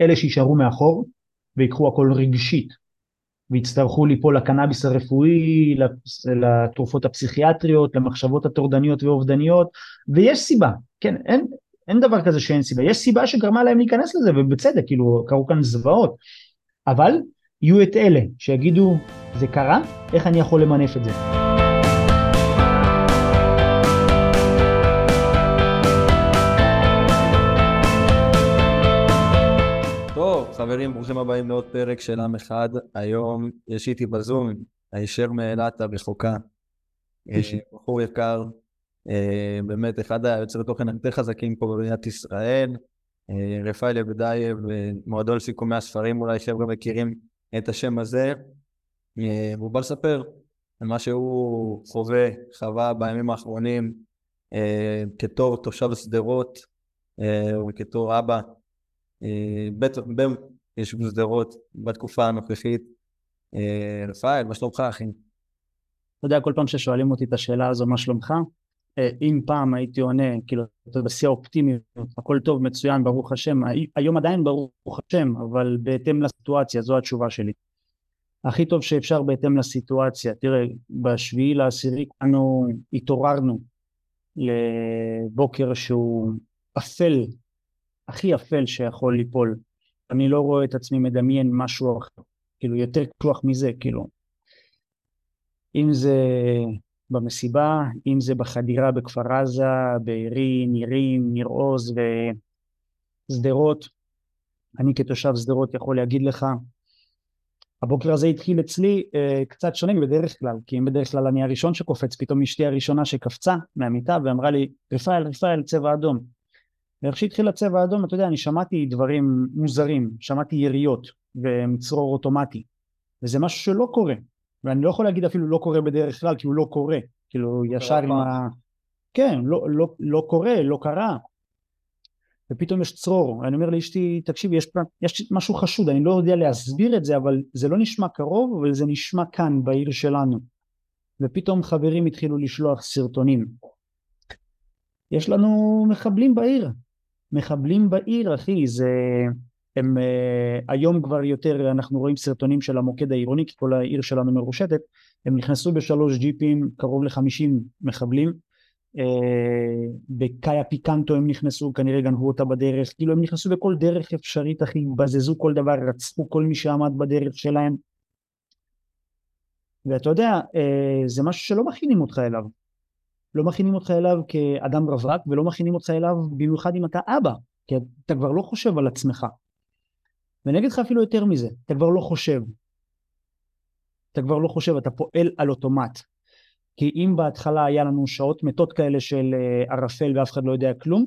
אלה שישארו מאחור ויקחו הכל רגשית ויצטרכו ליפול לקנאביס הרפואי, לתרופות הפסיכיאטריות, למחשבות הטורדניות ואובדניות, ויש סיבה, כן, אין, אין דבר כזה שאין סיבה, יש סיבה שגרמה להם להיכנס לזה, ובצדק, כאילו, קרו כאן זוועות, אבל יהיו את אלה שיגידו, זה קרה, איך אני יכול למנף את זה? חברים, ברוכים הבאים לעוד פרק של עם אחד. היום יש איתי בזום, הישר מאילת הרחוקה. אה, בחור יקר, אה, באמת אחד היוצרי תוכן היותר חזקים פה במדינת ישראל. אה, רפאל יבדייב, מועדון סיכומי הספרים, אולי חבר'ה מכירים את השם הזה. והוא בא לספר על מה שהוא חווה, חווה בימים האחרונים כתור תושב שדרות וכתור אבא בטח יישוב שדרות בתקופה הנוכחית. אה, רפאל, מה שלומך אחי? אתה יודע, כל פעם ששואלים אותי את השאלה הזו, מה שלומך? אה, אם פעם הייתי עונה, כאילו, בשיא האופטימיות, הכל טוב, מצוין, ברוך השם, היום עדיין ברוך השם, אבל בהתאם לסיטואציה, זו התשובה שלי. הכי טוב שאפשר בהתאם לסיטואציה. תראה, בשביעי לעשירי כולנו התעוררנו לבוקר שהוא אפל, הכי אפל שיכול ליפול. אני לא רואה את עצמי מדמיין משהו אחר, כאילו יותר קשוח מזה, כאילו. אם זה במסיבה, אם זה בחדירה בכפר עזה, בעירי, נירים, ניר עוז ושדרות. אני כתושב שדרות יכול להגיד לך, הבוקר הזה התחיל אצלי אה, קצת שונה מבדרך כלל, כי אם בדרך כלל אני הראשון שקופץ, פתאום אשתי הראשונה שקפצה מהמיטה ואמרה לי, רפאל, רפאל, צבע אדום. ואיך שהתחיל הצבע האדום, אתה יודע, אני שמעתי דברים מוזרים, שמעתי יריות ומצרור אוטומטי, וזה משהו שלא קורה, ואני לא יכול להגיד אפילו לא קורה בדרך כלל, כי הוא לא קורה, כאילו ישר עם ה... כן, לא, לא, לא קורה, לא קרה, ופתאום יש צרור, אני אומר לאשתי, תקשיבי, יש, יש משהו חשוד, אני לא יודע להסביר את זה, אבל זה לא נשמע קרוב, אבל זה נשמע כאן, בעיר שלנו. ופתאום חברים התחילו לשלוח סרטונים. יש לנו מחבלים בעיר, מחבלים בעיר אחי זה הם uh, היום כבר יותר אנחנו רואים סרטונים של המוקד העירוני כי כל העיר שלנו מרושתת הם נכנסו בשלוש ג'יפים קרוב לחמישים מחבלים uh, בקאיה פיקנטו הם נכנסו כנראה גנבו אותה בדרך כאילו הם נכנסו בכל דרך אפשרית אחי בזזו כל דבר רצחו כל מי שעמד בדרך שלהם. ואתה יודע uh, זה משהו שלא מכינים אותך אליו לא מכינים אותך אליו כאדם רווק ולא מכינים אותך אליו במיוחד אם אתה אבא כי אתה כבר לא חושב על עצמך. ואני אגיד לך אפילו יותר מזה אתה כבר לא חושב. אתה כבר לא חושב אתה פועל על אוטומט. כי אם בהתחלה היה לנו שעות מתות כאלה של אה, ערפל ואף אחד לא יודע כלום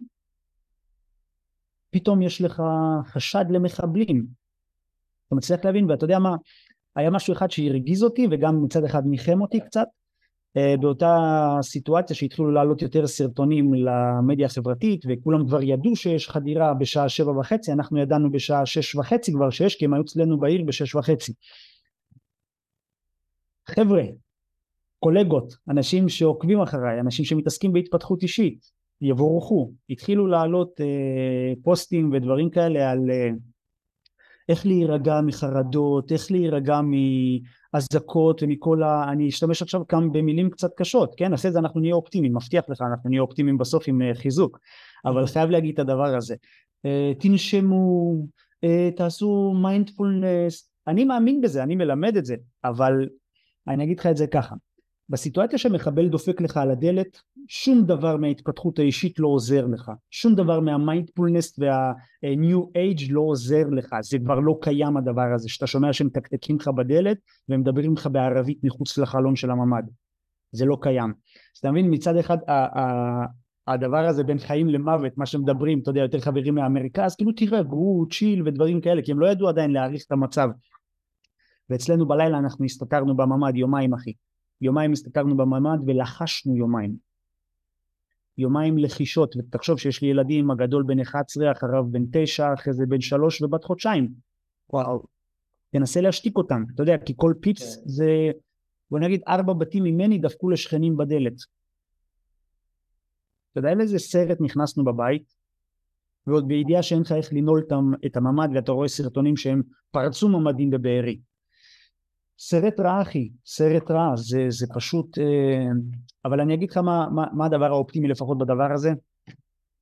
פתאום יש לך חשד למחבלים. אתה מצליח להבין ואתה יודע מה? היה משהו אחד שהרגיז אותי וגם מצד אחד ניחם אותי קצת באותה סיטואציה שהתחילו לעלות יותר סרטונים למדיה החברתית וכולם כבר ידעו שיש חדירה בשעה שבע וחצי אנחנו ידענו בשעה שש וחצי כבר שיש כי הם היו אצלנו בעיר בשש וחצי. חבר'ה קולגות אנשים שעוקבים אחריי אנשים שמתעסקים בהתפתחות אישית יבורכו. התחילו לעלות אה, פוסטים ודברים כאלה על אה, איך להירגע מחרדות איך להירגע אזעקות ומכל ה... אני אשתמש עכשיו כאן במילים קצת קשות, כן? אחרי זה אנחנו נהיה אופטימיים, מבטיח לך, אנחנו נהיה אופטימיים בסוף עם אה, חיזוק, אבל חייב להגיד את הדבר הזה. אה, תנשמו, אה, תעשו מיינדפולנס, אני מאמין בזה, אני מלמד את זה, אבל אני אגיד לך את זה ככה, בסיטואציה שמחבל דופק לך על הדלת, שום דבר מההתפתחות האישית לא עוזר לך, שום דבר מהמיינדפולנס וה-new age לא עוזר לך, זה כבר לא קיים הדבר הזה, שאתה שומע שהם מתקתקים לך בדלת והם מדברים לך בערבית מחוץ לחלון של הממ"ד, זה לא קיים. אז אתה מבין, מצד אחד הדבר הזה בין חיים למוות, מה שמדברים, אתה יודע, יותר חברים מהמרכז, כאילו תירגעו, צ'יל ודברים כאלה, כי הם לא ידעו עדיין להעריך את המצב. ואצלנו בלילה אנחנו הסתתרנו בממ"ד יומיים אחי. יומיים הסתתרנו בממ"ד ולחשנו יומיים. יומיים לחישות, ותחשוב שיש לי ילדים, הגדול בן 11, אחריו בן 9, אחרי זה בן 3 ובת חודשיים. וואו. תנסה להשתיק אותם, אתה יודע, כי כל פיפס כן. זה, בוא נגיד, ארבע בתים ממני דפקו לשכנים בדלת. אתה יודע לאיזה סרט נכנסנו בבית? ועוד בידיעה שאין לך איך לנעול את הממ"ד ואתה רואה סרטונים שהם פרצו ממ"דים בבארי. סרט רע אחי, סרט רע, זה, זה פשוט, אה, אבל אני אגיד לך מה, מה, מה הדבר האופטימי לפחות בדבר הזה,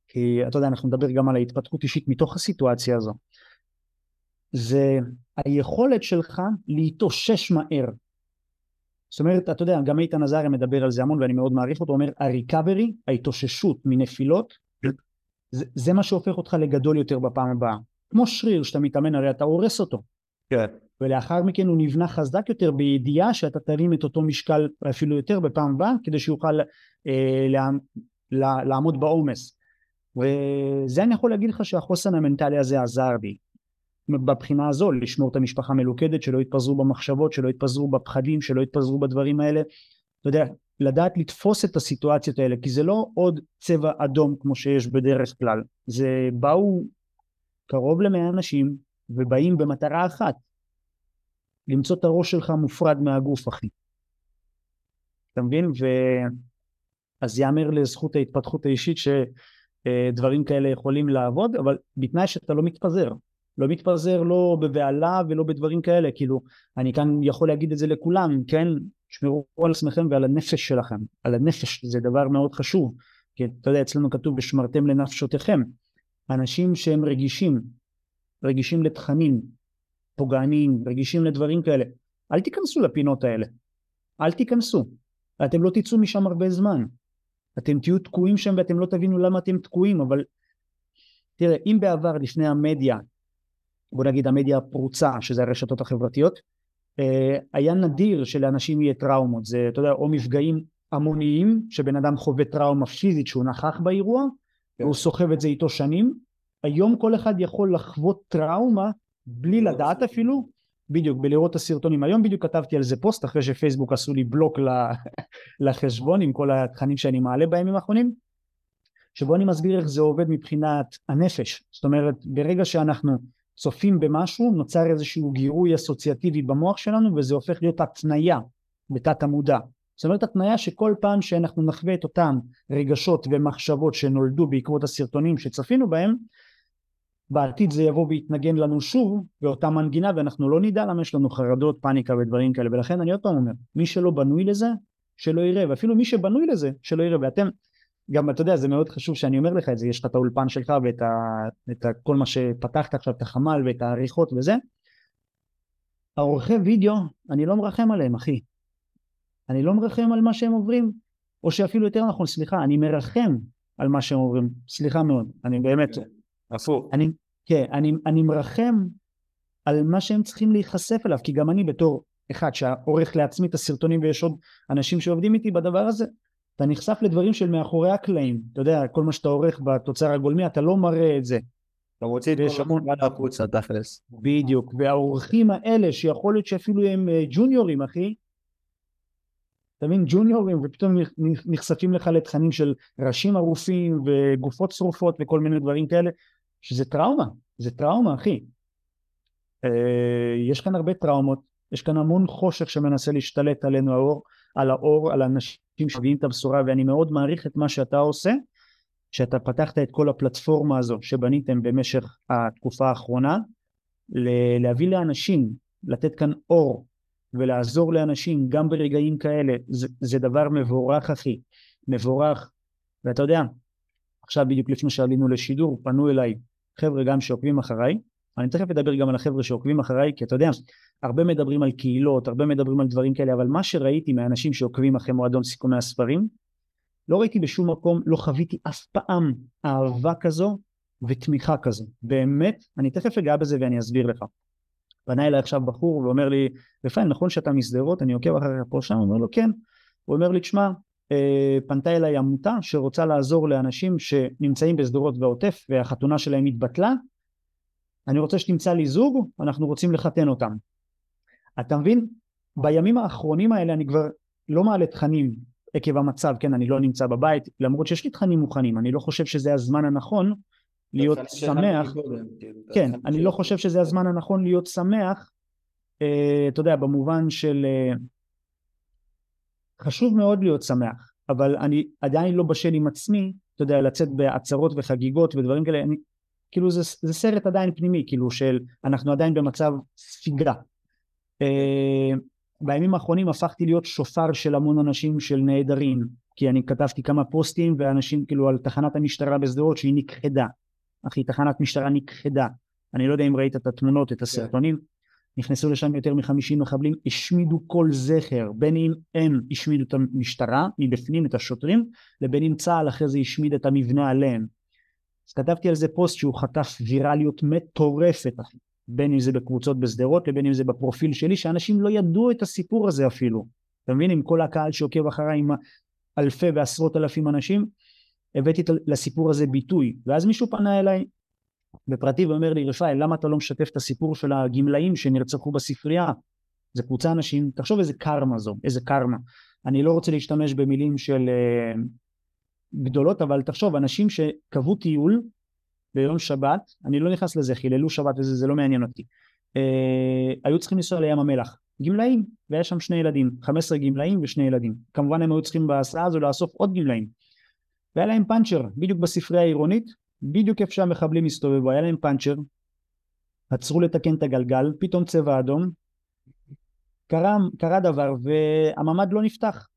כי אתה יודע אנחנו נדבר גם על ההתפתחות אישית מתוך הסיטואציה הזו, זה היכולת שלך להתאושש מהר. זאת אומרת, אתה יודע, גם איתן עזריה מדבר על זה המון ואני מאוד מעריך אותו, הוא אומר הריקאברי, ההתאוששות מנפילות, זה, זה מה שהופך אותך לגדול יותר בפעם הבאה. כמו שריר שאתה מתאמן, הרי אתה הורס אותו. כן. ולאחר מכן הוא נבנה חזק יותר בידיעה שאתה תרים את אותו משקל אפילו יותר בפעם הבאה כדי שיוכל אה, לה, לה, לעמוד בעומס. וזה אני יכול להגיד לך שהחוסן המנטלי הזה עזר לי. בבחינה הזו לשמור את המשפחה מלוכדת שלא יתפזרו במחשבות שלא יתפזרו בפחדים שלא יתפזרו בדברים האלה אתה יודע לדעת לתפוס את הסיטואציות האלה כי זה לא עוד צבע אדום כמו שיש בדרך כלל זה באו קרוב למאה אנשים ובאים במטרה אחת למצוא את הראש שלך מופרד מהגוף אחי. אתה מבין? ו... אז יאמר לזכות ההתפתחות האישית שדברים כאלה יכולים לעבוד אבל בתנאי שאתה לא מתפזר. לא מתפזר לא בבהלה ולא בדברים כאלה. כאילו אני כאן יכול להגיד את זה לכולם כן? שמרו על עצמכם ועל הנפש שלכם. על הנפש זה דבר מאוד חשוב. כי אתה יודע אצלנו כתוב ושמרתם לנפשותיכם אנשים שהם רגישים רגישים לתכנים פוגעניים רגישים לדברים כאלה. אל תיכנסו לפינות האלה. אל תיכנסו. אתם לא תצאו משם הרבה זמן. אתם תהיו תקועים שם ואתם לא תבינו למה אתם תקועים אבל תראה אם בעבר לפני המדיה בוא נגיד המדיה הפרוצה שזה הרשתות החברתיות אה, היה נדיר שלאנשים יהיה טראומות. זה אתה יודע או מפגעים המוניים שבן אדם חווה טראומה פיזית שהוא נכח באירוע כן. והוא סוחב את זה איתו שנים. היום כל אחד יכול לחוות טראומה בלי לדעת אפילו בדיוק בלראות את הסרטונים. היום בדיוק כתבתי על זה פוסט אחרי שפייסבוק עשו לי בלוק לחשבון עם כל התכנים שאני מעלה בימים האחרונים שבו אני מסביר איך זה עובד מבחינת הנפש. זאת אומרת ברגע שאנחנו צופים במשהו נוצר איזשהו גירוי אסוציאטיבי במוח שלנו וזה הופך להיות התניה בתת המודע. זאת אומרת התניה שכל פעם שאנחנו נחווה את אותם רגשות ומחשבות שנולדו בעקבות הסרטונים שצפינו בהם בעתיד זה יבוא ויתנגן לנו שוב באותה מנגינה ואנחנו לא נדע למה יש לנו חרדות, פאניקה ודברים כאלה. ולכן אני עוד פעם אומר מי שלא בנוי לזה שלא יראה. ואפילו מי שבנוי לזה שלא יראה. ואתם גם אתה יודע זה מאוד חשוב שאני אומר לך את זה. יש לך את האולפן שלך ואת ה, את ה, כל מה שפתחת עכשיו את החמ"ל ואת העריכות וזה. העורכי וידאו אני לא מרחם עליהם אחי. אני לא מרחם על מה שהם עוברים. או שאפילו יותר נכון סליחה אני מרחם על מה שהם עוברים. סליחה מאוד. אני באמת כן, הפוך אני, כן אני, אני מרחם על מה שהם צריכים להיחשף אליו כי גם אני בתור אחד שעורך לעצמי את הסרטונים ויש עוד אנשים שעובדים איתי בדבר הזה אתה נחשף לדברים של מאחורי הקלעים, אתה יודע, כל מה שאתה עורך בתוצר הגולמי, אתה לא מראה את זה. אתה מוציא את כל המון החוצה, תכלס. בדיוק, והאורחים האלה, שיכול להיות שאפילו הם אה, ג'וניורים, אחי, אתה מבין, ג'וניורים, ופתאום נחשפים לך לתכנים של ראשים ערופים וגופות שרופות וכל מיני דברים כאלה, שזה טראומה, זה טראומה, אחי. אה, יש כאן הרבה טראומות, יש כאן המון חושך שמנסה להשתלט עלינו האור, על האור, על אנשים שמביאים את הבשורה ואני מאוד מעריך את מה שאתה עושה שאתה פתחת את כל הפלטפורמה הזו שבניתם במשך התקופה האחרונה להביא לאנשים, לתת כאן אור ולעזור לאנשים גם ברגעים כאלה. זה, זה דבר מבורך אחי, מבורך. ואתה יודע עכשיו בדיוק לפני שעלינו לשידור פנו אליי חבר'ה גם שעוקבים אחריי אני תכף אדבר גם על החבר'ה שעוקבים אחריי כי אתה יודע הרבה מדברים על קהילות, הרבה מדברים על דברים כאלה, אבל מה שראיתי מהאנשים שעוקבים אחרי מועדון סיכומי הספרים, לא ראיתי בשום מקום, לא חוויתי אף פעם אהבה כזו ותמיכה כזו. באמת, אני תכף אגע בזה ואני אסביר לך. פנה אליי עכשיו בחור ואומר לי, רפאל, נכון שאתה משדרות? אני עוקב אחריך פה שם? הוא אומר לו, כן. הוא אומר לי, תשמע, פנתה אליי עמותה שרוצה לעזור לאנשים שנמצאים בשדרות והעוטף והחתונה שלהם התבטלה, אני רוצה שתמצא לי זוג, אנחנו רוצים לחתן אותם. אתה מבין? בימים האחרונים האלה אני כבר לא מעלה תכנים עקב המצב, כן, אני לא נמצא בבית, למרות שיש לי תכנים מוכנים, אני לא חושב שזה הזמן הנכון להיות שמח, כאילו, כן, אני לא חושב שזה הזמן הנכון להיות שמח, אה, אתה יודע, במובן של אה, חשוב מאוד להיות שמח, אבל אני עדיין לא בשל עם עצמי, אתה יודע, לצאת בעצרות וחגיגות ודברים כאלה, אני, כאילו זה, זה סרט עדיין פנימי, כאילו של אנחנו עדיין במצב ספיגה. אה, בימים האחרונים הפכתי להיות שופר של המון אנשים של נעדרים, כי אני כתבתי כמה פוסטים ואנשים כאילו על תחנת המשטרה בשדרות שהיא נכחדה. אחי, תחנת משטרה נכחדה. אני לא יודע אם ראית את התמונות, את הסרטונים. נכנסו לשם יותר מחמישים מחבלים, השמידו כל זכר, בין אם הם השמידו את המשטרה מבפנים, את השוטרים, לבין אם צה"ל אחרי זה השמיד את המבנה עליהם. אז כתבתי על זה פוסט שהוא חטף ויראליות מטורפת, בין אם זה בקבוצות בשדרות לבין אם זה בפרופיל שלי, שאנשים לא ידעו את הסיפור הזה אפילו. אתה מבין? עם כל הקהל שעוקב אחריי עם אלפי ועשרות אלפים אנשים, הבאתי לסיפור הזה ביטוי. ואז מישהו פנה אליי בפרטי ואומר לי, רפאל, למה אתה לא משתף את הסיפור של הגמלאים שנרצחו בספרייה? זה קבוצה אנשים, תחשוב איזה קרמה זו, איזה קרמה. אני לא רוצה להשתמש במילים של uh, גדולות, אבל תחשוב, אנשים שקבעו טיול ביום שבת, אני לא נכנס לזה, חיללו שבת וזה, זה לא מעניין אותי. Uh, היו צריכים לנסוע לים המלח, גמלאים, והיה שם שני ילדים, 15 גמלאים ושני ילדים. כמובן הם היו צריכים בהסעה הזו לאסוף עוד גמלאים. והיה להם פאנצ'ר, בדיוק בספרייה העירונית, בדיוק איפה שהמחבלים הסתובבו, היה להם פאנצ'ר, עצרו לתקן את הגלגל, פתאום צבע אדום, קרה, קרה דבר והממ"ד לא נפתח.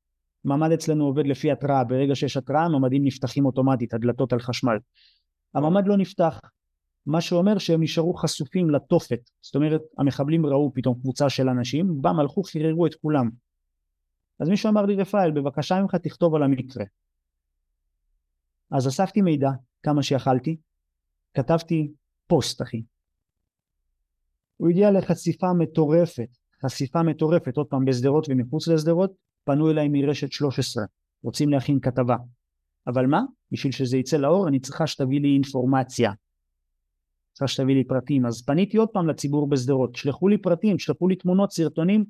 ממ"ד אצלנו עובד לפי התראה, ברגע שיש התראה הממ"דים נפתחים אוטומטית, הדלתות על חשמל. הממ"ד לא נפתח, מה שאומר שהם נשארו חשופים לתופת, זאת אומרת המחבלים ראו פתאום קבוצה של אנשים, בם הלכו חיררו את כולם. אז מישהו אמר לי רפאל בבקשה ממך תכתוב על המקרה. אז אספתי מידע, כמה שיכלתי, כתבתי פוסט אחי. הוא הגיע לחשיפה מטורפת, חשיפה מטורפת, עוד פעם בשדרות ומחוץ לשדרות, פנו אליי מרשת 13, רוצים להכין כתבה. אבל מה? בשביל שזה יצא לאור אני צריכה שתביא לי אינפורמציה. צריכה שתביא לי פרטים. אז פניתי עוד פעם לציבור בשדרות, שלחו לי פרטים, שלחו לי תמונות, סרטונים,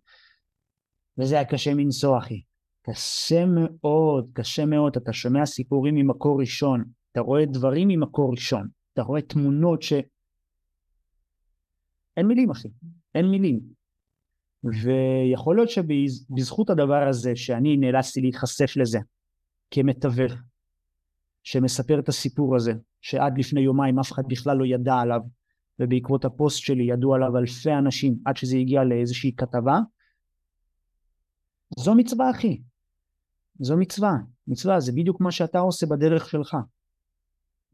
וזה היה קשה מנשוא אחי. קשה מאוד, קשה מאוד, אתה שומע סיפורים ממקור ראשון, אתה רואה דברים ממקור ראשון, אתה רואה תמונות ש... אין מילים אחי, אין מילים. ויכול להיות שבזכות הדבר הזה שאני נאלצתי להיחשף לזה כמתווך שמספר את הסיפור הזה שעד לפני יומיים אף אחד בכלל לא ידע עליו ובעקבות הפוסט שלי ידעו עליו אלפי אנשים עד שזה הגיע לאיזושהי כתבה זו מצווה אחי. זו מצווה. מצווה זה בדיוק מה שאתה עושה בדרך שלך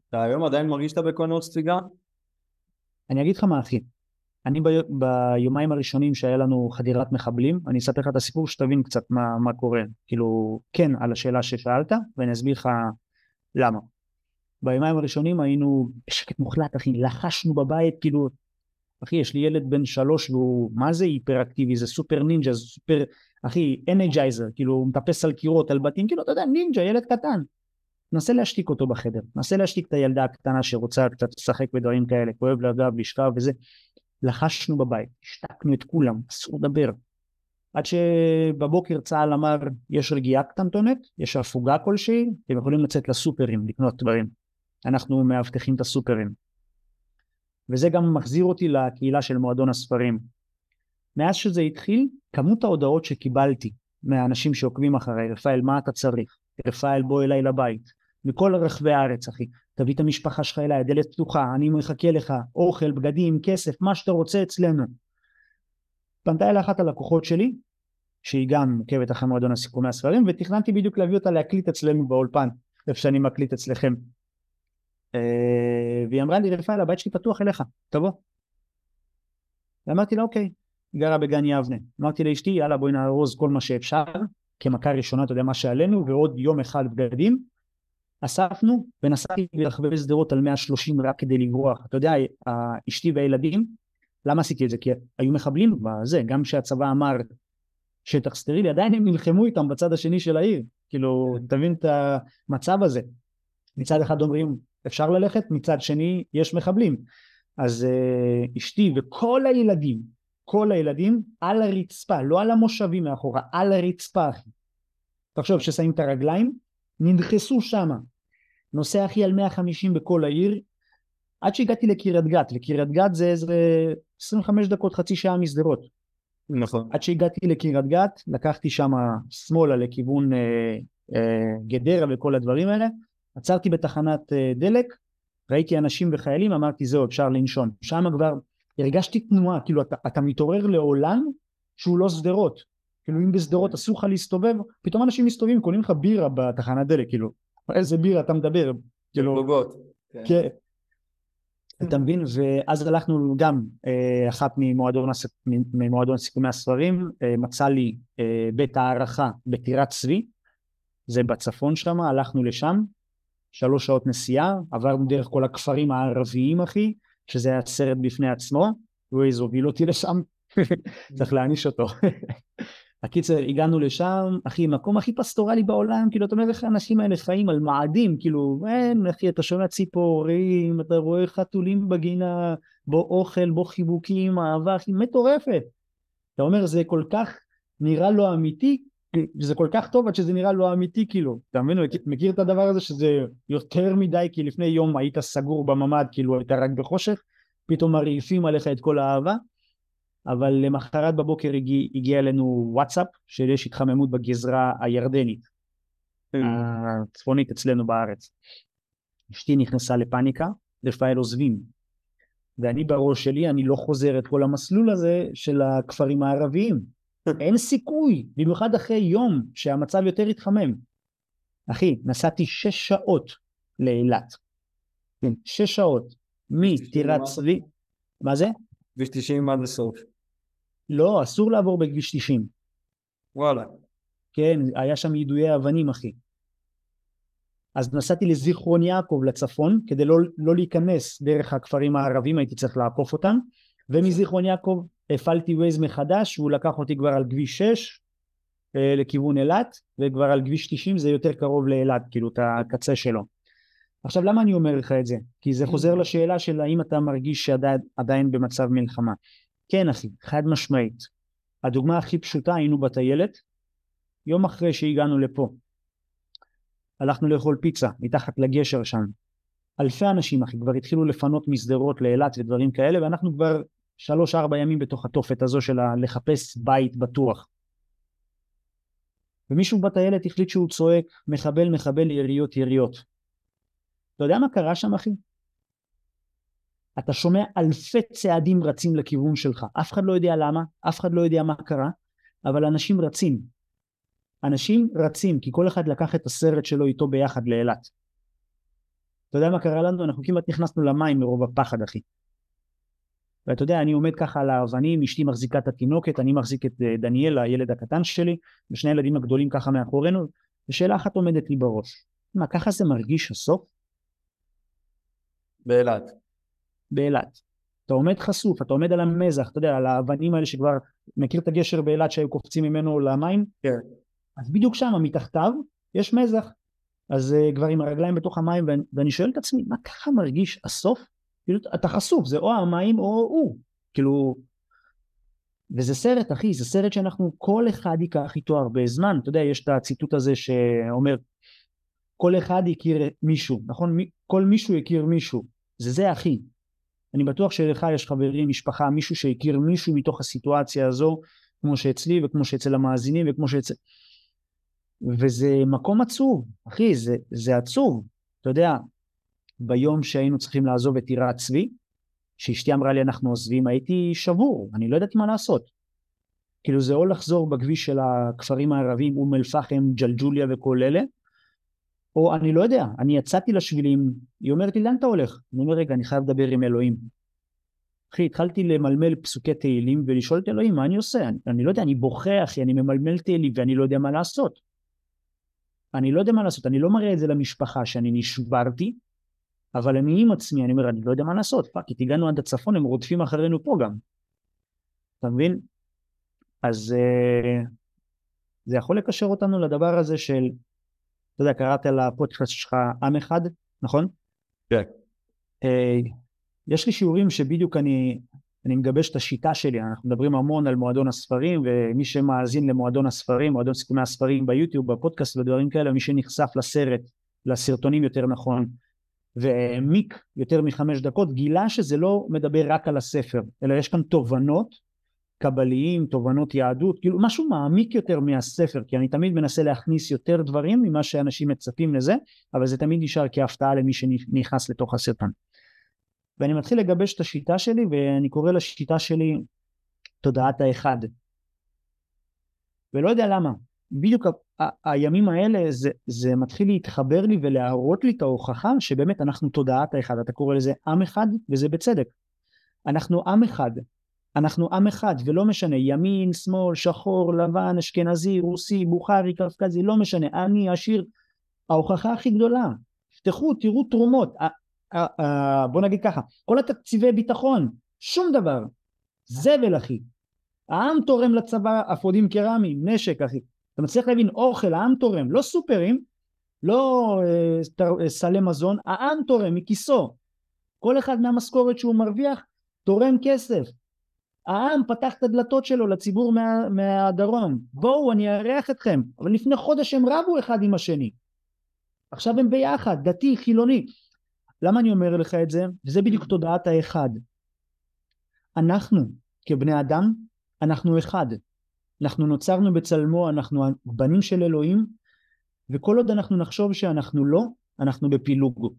אתה היום עדיין מרגיש שאתה בכוננות ספיגה? אני אגיד לך מה אחי, אני ב, ביומיים הראשונים שהיה לנו חדירת מחבלים, אני אספר לך את הסיפור שתבין קצת מה, מה קורה, כאילו כן על השאלה ששאלת ואני אסביר לך למה. ביומיים הראשונים היינו בשקט מוחלט אחי, לחשנו בבית כאילו אחי יש לי ילד בן שלוש והוא מה זה היפראקטיבי? זה סופר נינג'ה זה סופר אחי Energizer כאילו הוא מטפס על קירות על בתים כאילו אתה יודע נינג'ה ילד קטן נסה להשתיק אותו בחדר, נסה להשתיק את הילדה הקטנה שרוצה קצת לשחק בדברים כאלה, כואב לה גב, לשכב וזה. לחשנו בבית, השתקנו את כולם, אסור לדבר. עד שבבוקר צה"ל אמר, יש רגיעה קטנטונת, יש הפוגה כלשהי, אתם יכולים לצאת לסופרים, לקנות דברים. אנחנו מאבטחים את הסופרים. וזה גם מחזיר אותי לקהילה של מועדון הספרים. מאז שזה התחיל, כמות ההודעות שקיבלתי מהאנשים שעוקבים אחריי, רפאל, מה אתה צריך? רפאל, בוא אליי לבית. מכל רחבי הארץ אחי. תביא את המשפחה שלך אליי הדלת פתוחה אני מחכה לך אוכל בגדים כסף מה שאתה רוצה אצלנו. פנתה אליי אחת הלקוחות שלי שהיא גם מוקבת אחרי מועדון הסיכומי הספרים ותכננתי בדיוק להביא אותה להקליט אצלנו באולפן איפה שאני מקליט אצלכם. אה, והיא אמרה לי רפאל הבית שלי פתוח אליך תבוא. ואמרתי לה אוקיי. היא גרה בגן יבנה. אמרתי לאשתי יאללה בואי נארוז כל מה שאפשר כמכה ראשונה אתה יודע מה שעלינו ועוד יום אחד בגדים אספנו ונסעתי לרחבי שדרות על 130 רק כדי לברוח. אתה יודע, אשתי והילדים, למה עשיתי את זה? כי היו מחבלים בזה, גם כשהצבא אמר שטח סטרילי, עדיין הם נלחמו איתם בצד השני של העיר. כאילו, תבין את המצב הזה. מצד אחד אומרים, אפשר ללכת, מצד שני, יש מחבלים. אז uh, אשתי וכל הילדים, כל הילדים על הרצפה, לא על המושבים מאחורה, על הרצפה. תחשוב, ששמים את הרגליים, נדחסו שמה. נוסע אחי על 150 בכל העיר, עד שהגעתי לקריית גת, וקריית גת זה איזה 25 דקות, חצי שעה משדרות. נכון. עד שהגעתי לקריית גת, לקחתי שם שמאלה לכיוון אה, אה, גדרה וכל הדברים האלה, עצרתי בתחנת אה, דלק, ראיתי אנשים וחיילים, אמרתי זהו, אפשר לנשום. שם כבר הרגשתי תנועה, כאילו אתה, אתה מתעורר לעולם שהוא לא שדרות. כאילו אם בשדרות אסור לך להסתובב, פתאום אנשים מסתובבים, קונים לך בירה בתחנת דלק, כאילו, איזה בירה אתה מדבר, כאילו, כן. אתה מבין? ואז הלכנו גם, אה, אחת ממועדון, ממועדון סיכומי הספרים, אה, מצא לי אה, בית הערכה בטירת צבי, זה בצפון שם, הלכנו לשם, שלוש שעות נסיעה, עברנו דרך כל הכפרים הערביים אחי, שזה היה סרט בפני עצמו, איזה הוביל אותי לשם, צריך להעניש אותו. הקיצר, הגענו לשם, אחי, מקום הכי פסטורלי בעולם, כאילו, אתה אומר איך האנשים האלה חיים על מאדים, כאילו, אין, אחי, אתה שומע ציפורים, אתה רואה חתולים בגינה, בו אוכל, בו חיבוקים, אהבה, אחי, מטורפת. אתה אומר, זה כל כך נראה לא אמיתי, זה כל כך טוב עד שזה נראה לא אמיתי, כאילו, אתה מבין? מכיר את הדבר הזה שזה יותר מדי, כי לפני יום היית סגור בממ"ד, כאילו, היית רק בחושך, פתאום מרעיפים עליך את כל האהבה. אבל למחרת בבוקר הגיע, הגיע אלינו וואטסאפ שיש התחממות בגזרה הירדנית כן. הצפונית אצלנו בארץ. אשתי נכנסה לפאניקה, רפאל עוזבים. ואני בראש שלי, אני לא חוזר את כל המסלול הזה של הכפרים הערביים. אין סיכוי, במיוחד אחרי יום שהמצב יותר התחמם. אחי, נסעתי שש שעות לאילת. כן, שש שעות. מטירת צבי. מה זה? כביש 90 עד הסוף. לא, אסור לעבור בכביש 90. וואלה. כן, היה שם יידויי אבנים אחי. אז נסעתי לזיכרון יעקב לצפון כדי לא, לא להיכנס דרך הכפרים הערבים הייתי צריך לעקוף אותם ומזיכרון יעקב הפעלתי ווייז מחדש והוא לקח אותי כבר על כביש 6 אה, לכיוון אילת וכבר על כביש 90 זה יותר קרוב לאילת כאילו את הקצה שלו. עכשיו למה אני אומר לך את זה? כי זה חוזר לשאלה של האם אתה מרגיש שעדיין במצב מלחמה. כן אחי, חד משמעית. הדוגמה הכי פשוטה, היינו בטיילת, יום אחרי שהגענו לפה. הלכנו לאכול פיצה, מתחת לגשר שם. אלפי אנשים אחי, כבר התחילו לפנות משדרות לאילת ודברים כאלה, ואנחנו כבר שלוש ארבע ימים בתוך התופת הזו של לחפש בית בטוח. ומישהו בטיילת החליט שהוא צועק מחבל מחבל יריות יריות. אתה יודע מה קרה שם אחי? אתה שומע אלפי צעדים רצים לכיוון שלך, אף אחד לא יודע למה, אף אחד לא יודע מה קרה, אבל אנשים רצים. אנשים רצים, כי כל אחד לקח את הסרט שלו איתו ביחד לאילת. אתה יודע מה קרה לנו? אנחנו כמעט נכנסנו למים מרוב הפחד, אחי. ואתה יודע, אני עומד ככה על האבנים, אשתי מחזיקה את התינוקת, אני מחזיק את אה, דניאל, הילד הקטן שלי, ושני הילדים הגדולים ככה מאחורינו, ושאלה אחת עומדת לי בראש. מה, ככה זה מרגיש הסוף? באילת. באילת. אתה עומד חשוף, אתה עומד על המזח, אתה יודע, על האבנים האלה שכבר, מכיר את הגשר באילת שהיו קופצים ממנו למים? כן. אז בדיוק שם, מתחתיו, יש מזח. אז uh, כבר עם הרגליים בתוך המים, ואני, ואני שואל את עצמי, מה ככה מרגיש הסוף? כאילו, אתה חשוף, זה או המים או הוא. כאילו, וזה סרט, אחי, זה סרט שאנחנו, כל אחד ייקח איתו הרבה זמן. אתה יודע, יש את הציטוט הזה שאומר, כל אחד יכיר מישהו, נכון? כל מישהו יכיר מישהו. זה זה, אחי. אני בטוח שלך יש חברים, משפחה, מישהו שהכיר מישהו מתוך הסיטואציה הזו, כמו שאצלי וכמו שאצל המאזינים וכמו שאצל... וזה מקום עצוב, אחי, זה, זה עצוב. אתה יודע, ביום שהיינו צריכים לעזוב את טירת צבי, שאשתי אמרה לי אנחנו עוזבים, הייתי שבור, אני לא ידעתי מה לעשות. כאילו זה או לחזור בכביש של הכפרים הערבים, אום אל פחם, ג'לג'וליה וכל אלה, או אני לא יודע, אני יצאתי לשבילים, היא אומרת לי לאן אתה הולך? אני אומר רגע אני חייב לדבר עם אלוהים. אחי התחלתי למלמל פסוקי תהילים ולשאול את אלוהים מה אני עושה, אני, אני לא יודע, אני בוכה אחי, אני ממלמל תהילים ואני לא יודע מה לעשות. אני לא יודע מה לעשות, אני לא מראה את זה למשפחה שאני נשברתי, אבל אני עם עצמי, אני אומר אני לא יודע מה לעשות, fuck, הגענו עד הצפון, הם רודפים אחרינו פה גם. אתה מבין? אז אה, זה יכול לקשר אותנו לדבר הזה של אתה יודע, קראת לפודקאסט שלך עם אחד, נכון? כן. אה, יש לי שיעורים שבדיוק אני, אני מגבש את השיטה שלי, אנחנו מדברים המון על מועדון הספרים, ומי שמאזין למועדון הספרים, מועדון סיכומי הספרים ביוטיוב, בפודקאסט ודברים כאלה, מי שנחשף לסרט, לסרטונים יותר נכון, והעמיק יותר מחמש דקות, גילה שזה לא מדבר רק על הספר, אלא יש כאן תובנות קבליים, תובנות יהדות, כאילו משהו מעמיק יותר מהספר, כי אני תמיד מנסה להכניס יותר דברים ממה שאנשים מצפים לזה, אבל זה תמיד נשאר כהפתעה למי שנכנס לתוך הסרטון. ואני מתחיל לגבש את השיטה שלי ואני קורא לשיטה שלי תודעת האחד. ולא יודע למה, בדיוק ה- ה- הימים האלה זה, זה מתחיל להתחבר לי ולהראות לי את ההוכחה שבאמת אנחנו תודעת האחד, אתה קורא לזה עם אחד וזה בצדק. אנחנו עם אחד, אנחנו עם אחד ולא משנה ימין, שמאל, שחור, לבן, אשכנזי, רוסי, בוכרי, קפקזי, לא משנה, אני עשיר, ההוכחה הכי גדולה, תפתחו, תראו תרומות, בוא נגיד ככה, כל התקציבי ביטחון, שום דבר, זבל אחי, העם תורם לצבא אפודים קרמיים, נשק אחי, אתה מצליח להבין אוכל, העם תורם, לא סופרים, לא אה, סלי מזון, העם תורם מכיסו, כל אחד מהמשכורת שהוא מרוויח תורם כסף, העם פתח את הדלתות שלו לציבור מה, מהדרום, בואו אני אארח אתכם, אבל לפני חודש הם רבו אחד עם השני, עכשיו הם ביחד, דתי, חילוני, למה אני אומר לך את זה? וזה בדיוק תודעת האחד. אנחנו כבני אדם, אנחנו אחד. אנחנו נוצרנו בצלמו, אנחנו בנים של אלוהים, וכל עוד אנחנו נחשוב שאנחנו לא, אנחנו בפילוג.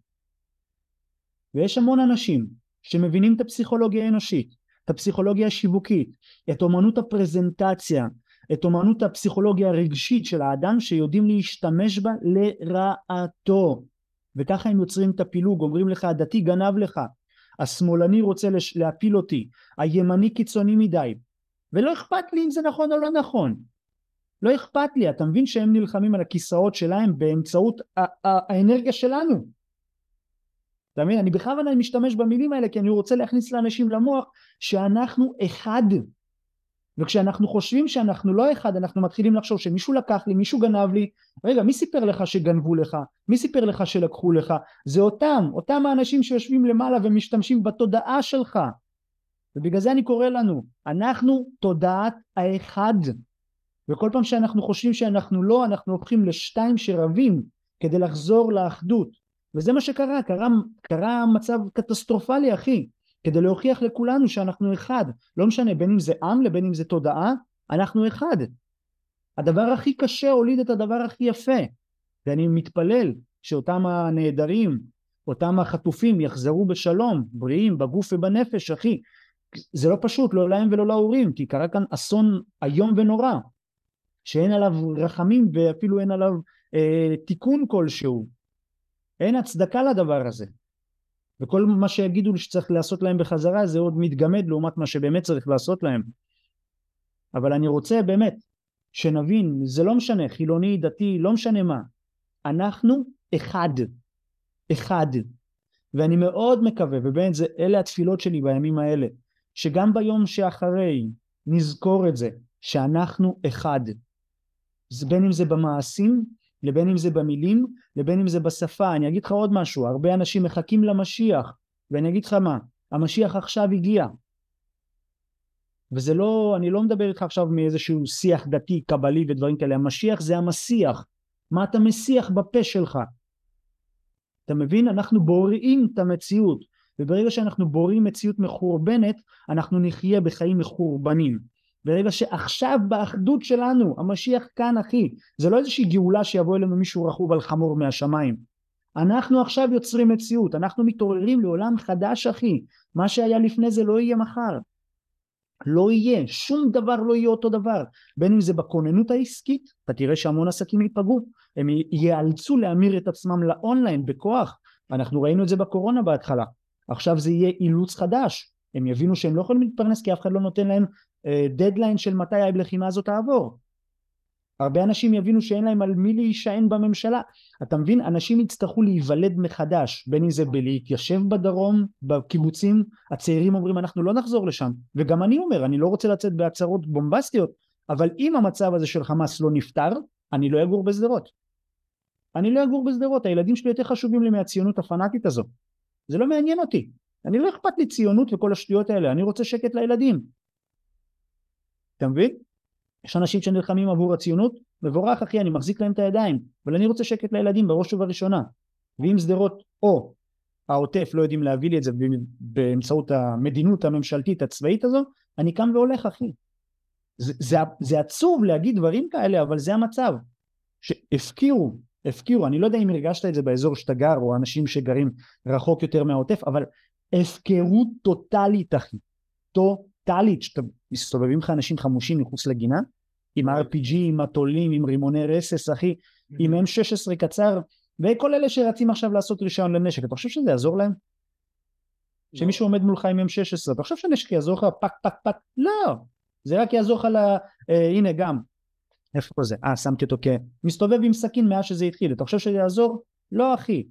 ויש המון אנשים שמבינים את הפסיכולוגיה האנושית, את הפסיכולוגיה השיווקית, את אומנות הפרזנטציה, את אומנות הפסיכולוגיה הרגשית של האדם שיודעים להשתמש בה לרעתו. וככה הם יוצרים את הפילוג, אומרים לך הדתי גנב לך, השמאלני רוצה לש... להפיל אותי, הימני קיצוני מדי, ולא אכפת לי אם זה נכון או לא נכון. לא אכפת לי, אתה מבין שהם נלחמים על הכיסאות שלהם באמצעות האנרגיה שלנו. אתה מבין? אני בכוונה משתמש במילים האלה כי אני רוצה להכניס לאנשים למוח שאנחנו אחד. וכשאנחנו חושבים שאנחנו לא אחד אנחנו מתחילים לחשוב שמישהו לקח לי, מישהו גנב לי, רגע מי סיפר לך שגנבו לך? מי סיפר לך שלקחו לך? זה אותם, אותם האנשים שיושבים למעלה ומשתמשים בתודעה שלך ובגלל זה אני קורא לנו, אנחנו תודעת האחד וכל פעם שאנחנו חושבים שאנחנו לא אנחנו הופכים לשתיים שרבים כדי לחזור לאחדות וזה מה שקרה, קרה, קרה מצב קטסטרופלי אחי כדי להוכיח לכולנו שאנחנו אחד. לא משנה בין אם זה עם לבין אם זה תודעה אנחנו אחד. הדבר הכי קשה הוליד את הדבר הכי יפה ואני מתפלל שאותם הנעדרים אותם החטופים יחזרו בשלום בריאים בגוף ובנפש אחי. זה לא פשוט לא להם ולא להורים כי קרה כאן אסון איום ונורא שאין עליו רחמים ואפילו אין עליו אה, תיקון כלשהו אין הצדקה לדבר הזה. וכל מה שיגידו לי שצריך לעשות להם בחזרה זה עוד מתגמד לעומת מה שבאמת צריך לעשות להם. אבל אני רוצה באמת שנבין זה לא משנה חילוני דתי לא משנה מה אנחנו אחד אחד. ואני מאוד מקווה ובאמת זה אלה התפילות שלי בימים האלה שגם ביום שאחרי נזכור את זה שאנחנו אחד. בין אם זה במעשים לבין אם זה במילים לבין אם זה בשפה. אני אגיד לך עוד משהו הרבה אנשים מחכים למשיח ואני אגיד לך מה המשיח עכשיו הגיע. וזה לא אני לא מדבר איתך עכשיו מאיזשהו שיח דתי קבלי ודברים כאלה המשיח זה המסיח. מה אתה מסיח בפה שלך? אתה מבין? אנחנו בוראים את המציאות וברגע שאנחנו בוראים מציאות מחורבנת אנחנו נחיה בחיים מחורבנים ברגע שעכשיו באחדות שלנו המשיח כאן אחי זה לא איזושהי גאולה שיבוא אלינו מישהו רכוב על חמור מהשמיים. אנחנו עכשיו יוצרים מציאות אנחנו מתעוררים לעולם חדש אחי. מה שהיה לפני זה לא יהיה מחר. לא יהיה שום דבר לא יהיה אותו דבר. בין אם זה בכוננות העסקית אתה תראה שהמון עסקים ייפגעו הם ייאלצו להמיר את עצמם לאונליין בכוח. אנחנו ראינו את זה בקורונה בהתחלה. עכשיו זה יהיה אילוץ חדש הם יבינו שהם לא יכולים להתפרנס כי אף אחד לא נותן להם דדליין uh, של מתי הלחימה הזאת תעבור. הרבה אנשים יבינו שאין להם על מי להישען בממשלה. אתה מבין? אנשים יצטרכו להיוולד מחדש בין אם זה בלהתיישב בדרום בקיבוצים הצעירים אומרים אנחנו לא נחזור לשם. וגם אני אומר אני לא רוצה לצאת בהצהרות בומבסטיות אבל אם המצב הזה של חמאס לא נפתר אני לא אגור בשדרות. אני לא אגור בשדרות הילדים שלי יותר חשובים לי מהציונות הפנאטית הזו. זה לא מעניין אותי אני לא אכפת לי ציונות וכל השטויות האלה אני רוצה שקט לילדים. אתה מבין? יש אנשים שנלחמים עבור הציונות מבורך אחי אני מחזיק להם את הידיים אבל אני רוצה שקט לילדים בראש ובראשונה. ואם שדרות או העוטף לא יודעים להביא לי את זה באמצעות המדינות הממשלתית הצבאית הזו אני קם והולך אחי. זה, זה, זה עצוב להגיד דברים כאלה אבל זה המצב. שהפקירו הפקירו אני לא יודע אם הרגשת את זה באזור שאתה גר או אנשים שגרים רחוק יותר מהעוטף אבל הפקרות טוטאלית אחי, טוטאלית, שאתה מסתובבים לך אנשים חמושים מחוץ לגינה, עם RPG, עם מטולים, עם רימוני רסס אחי, עם M16 קצר, וכל אלה שרצים עכשיו לעשות רישיון לנשק, אתה חושב שזה יעזור להם? שמישהו עומד מולך עם M16, אתה חושב שהנשק יעזור לך פק פק פק? לא, זה רק יעזור לך ל... אה, הנה גם, איפה זה? אה, שמתי אותו כ... מסתובב עם סכין מאז שזה התחיל, אתה חושב שזה יעזור? לא אחי.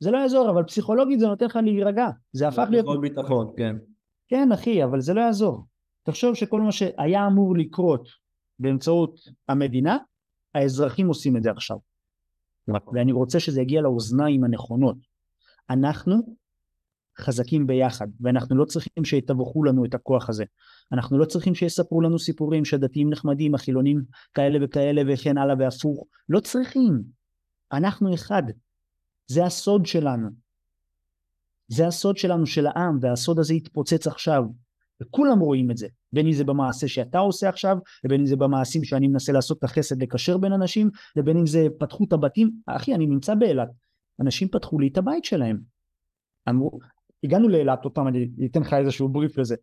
זה לא יעזור, אבל פסיכולוגית זה נותן לך להירגע. זה הפך להיות... כל ביטחון, כן. כן אחי, אבל זה לא יעזור. תחשוב שכל מה שהיה אמור לקרות באמצעות המדינה, האזרחים עושים את זה עכשיו. נכון. ואני רוצה שזה יגיע לאוזניים הנכונות. אנחנו חזקים ביחד, ואנחנו לא צריכים שיתווכו לנו את הכוח הזה. אנחנו לא צריכים שיספרו לנו סיפורים שדתיים נחמדים, החילונים כאלה וכאלה וכן הלאה והפוך. לא צריכים. אנחנו אחד. זה הסוד שלנו. זה הסוד שלנו, של העם, והסוד הזה יתפוצץ עכשיו. וכולם רואים את זה, בין אם זה במעשה שאתה עושה עכשיו, ובין אם זה במעשים שאני מנסה לעשות את החסד לקשר בין אנשים, ובין אם זה פתחו את הבתים. אחי, אני נמצא באילת, אנשים פתחו לי את הבית שלהם. אמרו, הגענו לאילת, עוד פעם אני אתן לך איזשהו בריף לזה,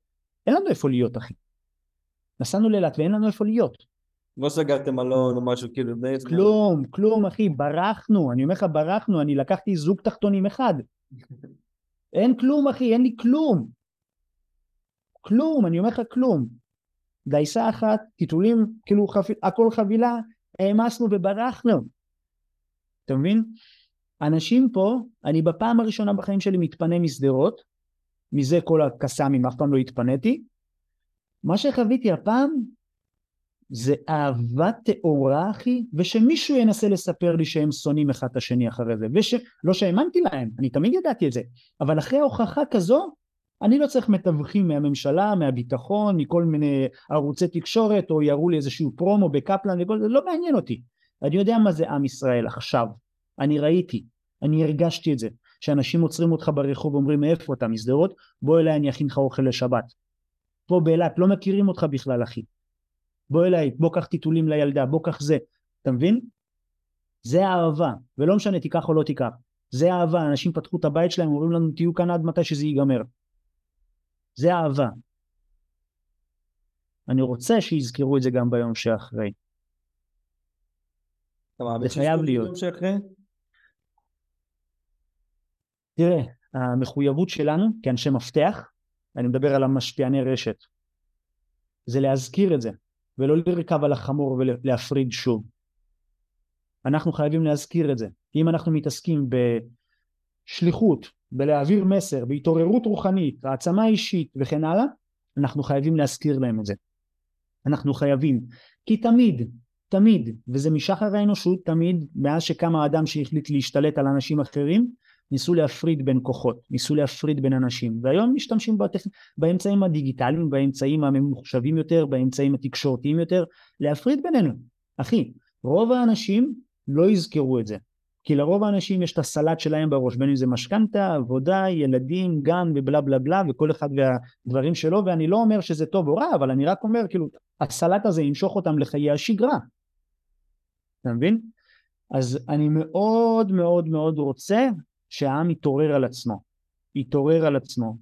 אין לנו איפה להיות אחי. נסענו לאילת ואין לנו איפה להיות. לא סגרתם מלון או משהו כאילו בני זמן. כלום, כלום אחי, ברחנו, אני אומר לך ברחנו, אני לקחתי זוג תחתונים אחד. אין כלום אחי, אין לי כלום. כלום, אני אומר לך כלום. דייסה אחת, טיטולים, כאילו חפ... הכל חבילה, העמסנו וברחנו. אתה מבין? אנשים פה, אני בפעם הראשונה בחיים שלי מתפנה משדרות, מזה כל הקסאמים, אף פעם לא התפניתי. מה שחוויתי הפעם זה אהבה טהורה אחי, ושמישהו ינסה לספר לי שהם שונאים אחד את השני אחרי זה, וש... לא שהאמנתי להם, אני תמיד ידעתי את זה, אבל אחרי הוכחה כזו, אני לא צריך מתווכים מהממשלה, מהביטחון, מכל מיני ערוצי תקשורת, או יראו לי איזשהו פרומו בקפלן וכל זה, לא מעניין אותי. אני יודע מה זה עם ישראל עכשיו, אני ראיתי, אני הרגשתי את זה, שאנשים עוצרים אותך ברחוב ואומרים מאיפה אתה משדרות, בוא אליי אני אכין לך אוכל לשבת. פה באילת לא מכירים אותך בכלל אחי. בוא אליי, בוא קח טיטולים לילדה, בוא קח זה, אתה מבין? זה אהבה, ולא משנה תיקח או לא תיקח, זה אהבה, אנשים פתחו את הבית שלהם, אומרים לנו תהיו כאן עד מתי שזה ייגמר. זה אהבה. אני רוצה שיזכרו את זה גם ביום שאחרי. זה חייב להיות. תראה, המחויבות שלנו כאנשי מפתח, אני מדבר על המשפיעני רשת, זה להזכיר את זה, ולא לרכב על החמור ולהפריד שוב. אנחנו חייבים להזכיר את זה. אם אנחנו מתעסקים בשליחות, בלהעביר מסר, בהתעוררות רוחנית, העצמה אישית וכן הלאה, אנחנו חייבים להזכיר להם את זה. אנחנו חייבים. כי תמיד, תמיד, וזה משחר האנושות, תמיד, מאז שקם האדם שהחליט להשתלט על אנשים אחרים, ניסו להפריד בין כוחות, ניסו להפריד בין אנשים, והיום משתמשים בטכ... באמצעים הדיגיטליים, באמצעים הממוחשבים יותר, באמצעים התקשורתיים יותר, להפריד בינינו. אחי, רוב האנשים לא יזכרו את זה, כי לרוב האנשים יש את הסלט שלהם בראש, בין אם זה משכנתה, עבודה, ילדים, גן ובלה בלה בלה, וכל אחד והדברים שלו, ואני לא אומר שזה טוב או רע, אבל אני רק אומר, כאילו, הסלט הזה ימשוך אותם לחיי השגרה. אתה מבין? אז אני מאוד מאוד מאוד רוצה שהעם יתעורר על עצמו, יתעורר על עצמו.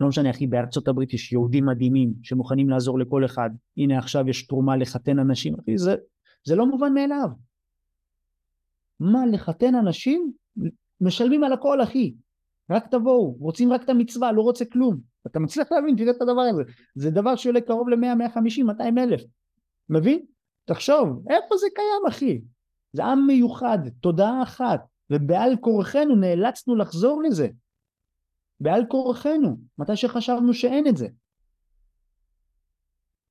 לא משנה אחי, בארצות הברית יש יהודים מדהימים שמוכנים לעזור לכל אחד. הנה עכשיו יש תרומה לחתן אנשים, אחי, זה, זה לא מובן מאליו. מה, לחתן אנשים? משלמים על הכל אחי. רק תבואו, רוצים רק את המצווה, לא רוצה כלום. אתה מצליח להבין, תראה את הדבר הזה. זה דבר שעולה קרוב ל-100, 150, 200 אלף. מבין? תחשוב, איפה זה קיים אחי? זה עם מיוחד, תודעה אחת. ובעל כורחנו נאלצנו לחזור לזה. בעל כורחנו, מתי שחשבנו שאין את זה.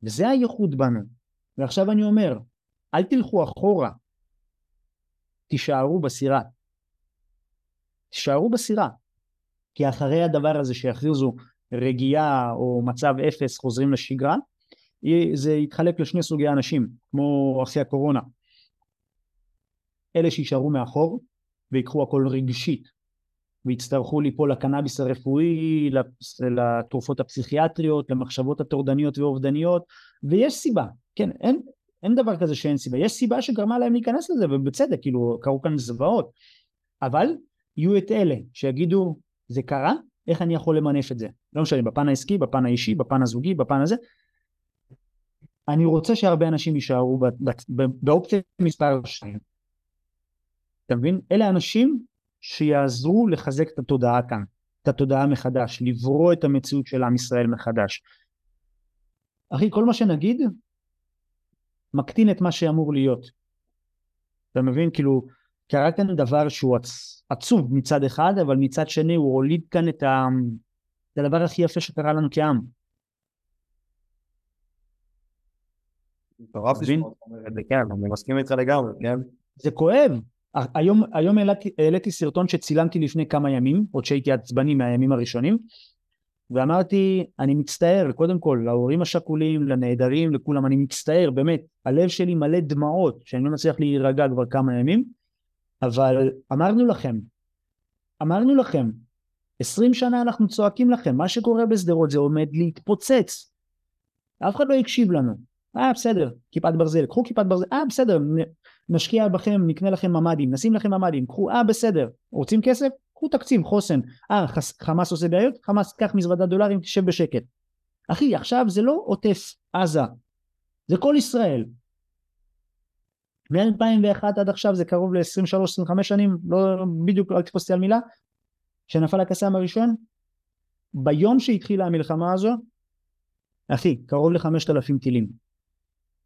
וזה הייחוד בנו. ועכשיו אני אומר, אל תלכו אחורה, תישארו בסירה. תישארו בסירה. כי אחרי הדבר הזה שיכריזו רגיעה או מצב אפס חוזרים לשגרה, זה יתחלק לשני סוגי אנשים, כמו אחרי הקורונה. אלה שישארו מאחור, ויקחו הכל רגשית ויצטרכו ליפול לקנאביס הרפואי, לתרופות הפסיכיאטריות, למחשבות הטורדניות ואובדניות ויש סיבה, כן, אין, אין דבר כזה שאין סיבה, יש סיבה שגרמה להם להיכנס לזה ובצדק, כאילו קרו כאן זוועות, אבל יהיו את אלה שיגידו זה קרה, איך אני יכול למנף את זה? לא משנה, בפן העסקי, בפן האישי, בפן הזוגי, בפן הזה. אני רוצה שהרבה אנשים יישארו באופציה מספר 2. אתה מבין? אלה אנשים שיעזרו לחזק את התודעה כאן, את התודעה מחדש, לברוא את המציאות של עם ישראל מחדש. אחי, כל מה שנגיד מקטין את מה שאמור להיות. אתה מבין? כאילו, קרה כאן דבר שהוא עצ... עצוב מצד אחד, אבל מצד שני הוא הוליד כאן את, ה... את הדבר הכי יפה שקרה לנו כעם. מטורף לשמוע את זה, כן, אני מסכים איתך לגמרי, כן? זה כואב. היום, היום העליתי, העליתי סרטון שצילמתי לפני כמה ימים, עוד שהייתי עצבני מהימים הראשונים, ואמרתי, אני מצטער, קודם כל, להורים השכולים, לנעדרים, לכולם, אני מצטער, באמת, הלב שלי מלא דמעות, שאני לא מצליח להירגע כבר כמה ימים, אבל אמרנו לכם, אמרנו לכם, עשרים שנה אנחנו צועקים לכם, מה שקורה בשדרות זה עומד להתפוצץ. אף אחד לא הקשיב לנו. אה בסדר, כיפת ברזל, קחו כיפת ברזל, אה בסדר, נשקיע בכם, נקנה לכם ממ"דים, נשים לכם ממ"דים, קחו, אה בסדר, רוצים כסף? קחו תקציב, חוסן. אה, חמאס עושה בעיות? חמאס, קח מזוודת דולרים, תשב בשקט. אחי, עכשיו זה לא עוטף עזה, זה כל ישראל. מ-2001 עד עכשיו זה קרוב ל-23-25 שנים, לא בדיוק, אל תתפוס על מילה, שנפל הקסאם הראשון, ביום שהתחילה המלחמה הזו, אחי, קרוב ל-5,000 טילים.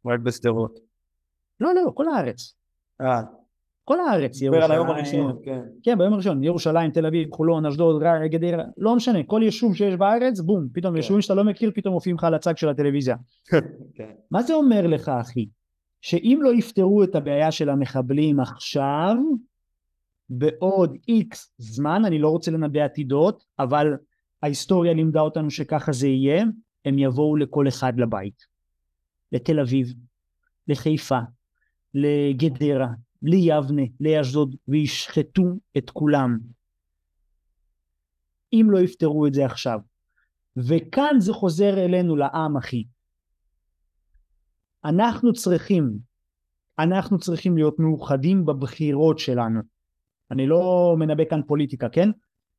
רק בשדרות. לא, לא, כל הארץ. אה. כל הארץ, ירושלים. על היום הראשון, כן. כן, ביום הראשון, ירושלים, תל אביב, חולון, אשדוד, רע, גדרה, לא משנה, כל יישוב שיש בארץ, בום, פתאום כן. יישובים שאתה לא מכיר, פתאום מופיעים לך על הצג של הטלוויזיה. כן. מה זה אומר לך, אחי? שאם לא יפתרו את הבעיה של המחבלים עכשיו, בעוד איקס זמן, אני לא רוצה לנבא עתידות, אבל ההיסטוריה לימדה אותנו שככה זה יהיה, הם יבואו לכל אחד לבית. לתל אביב, לחיפה, לגדרה, ליבנה, לאשדוד, וישחטו את כולם. אם לא יפתרו את זה עכשיו. וכאן זה חוזר אלינו לעם אחי. אנחנו צריכים, אנחנו צריכים להיות מאוחדים בבחירות שלנו. אני לא מנבא כאן פוליטיקה, כן?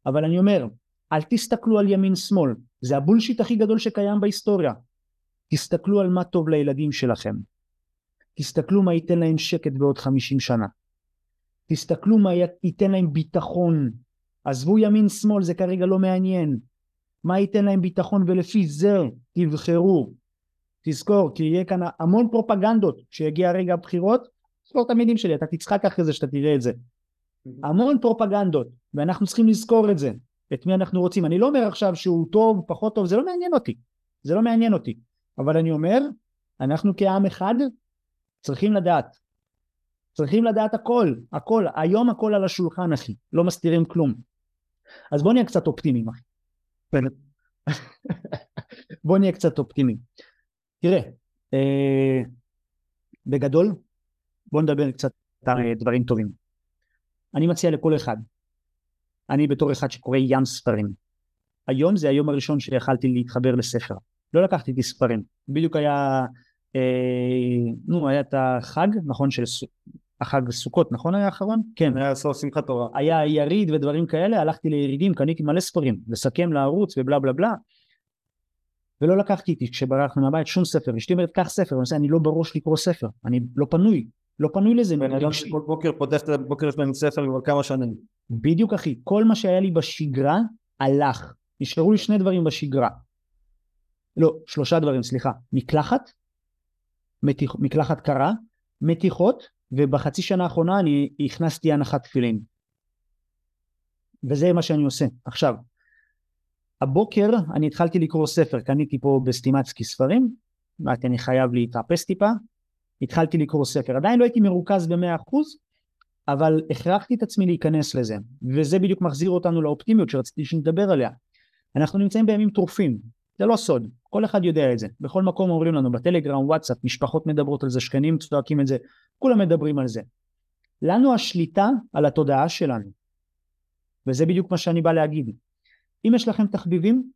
אבל אני אומר, אל תסתכלו על ימין שמאל, זה הבולשיט הכי גדול שקיים בהיסטוריה. תסתכלו על מה טוב לילדים שלכם. תסתכלו מה ייתן להם שקט בעוד חמישים שנה. תסתכלו מה ייתן להם ביטחון. עזבו ימין שמאל זה כרגע לא מעניין. מה ייתן להם ביטחון ולפי זה תבחרו. תזכור כי יהיה כאן המון פרופגנדות כשיגיע רגע הבחירות. תזכור את המילים שלי אתה תצחק אחרי זה שאתה תראה את זה. המון פרופגנדות ואנחנו צריכים לזכור את זה. את מי אנחנו רוצים. אני לא אומר עכשיו שהוא טוב, פחות טוב, זה לא מעניין אותי. זה לא מעניין אותי. אבל אני אומר, אנחנו כעם אחד צריכים לדעת. צריכים לדעת הכל, הכל. היום הכל על השולחן, אחי. לא מסתירים כלום. אז בוא נהיה קצת אופטימיים, אחי. בוא נהיה קצת אופטימיים. תראה, אה, בגדול, בוא נדבר קצת על דברים טובים. אני מציע לכל אחד, אני בתור אחד שקורא ים ספרים, היום זה היום הראשון שיכלתי להתחבר לספר. לא לקחתי איתי ספרים. בדיוק היה, אה, נו, היה את החג, נכון, של החג סוכות, נכון היה האחרון? כן. היה סוף שמחת תורה. היה יריד ודברים כאלה, הלכתי לירידים, קניתי מלא ספרים, לסכם לערוץ ובלה בלה בלה. ולא לקחתי איתי כשברחנו מהבית שום ספר, אשתי אומרת קח ספר, אני, אני לא בראש לקרוא ספר, אני לא פנוי, לא פנוי לזה. בן אדם שכל בוקר פותח את הבוקר שלו עם ספר כבר כמה שנים. בדיוק אחי, כל מה שהיה לי בשגרה הלך, נשארו לי שני דברים בשגרה, לא, שלושה דברים, סליחה, מקלחת, מתיח, מקלחת קרה, מתיחות, ובחצי שנה האחרונה אני הכנסתי הנחת תפילין. וזה מה שאני עושה. עכשיו, הבוקר אני התחלתי לקרוא ספר, קניתי פה בסטימצקי ספרים, אמרתי אני חייב להתאפס טיפה, התחלתי לקרוא ספר, עדיין לא הייתי מרוכז במאה אחוז, אבל הכרחתי את עצמי להיכנס לזה, וזה בדיוק מחזיר אותנו לאופטימיות שרציתי שנדבר עליה. אנחנו נמצאים בימים טרופים, זה לא סוד, כל אחד יודע את זה. בכל מקום אומרים לנו, בטלגרם, וואטסאפ, משפחות מדברות על זה, שכנים צועקים את זה, כולם מדברים על זה. לנו השליטה על התודעה שלנו. וזה בדיוק מה שאני בא להגיד. אם יש לכם תחביבים,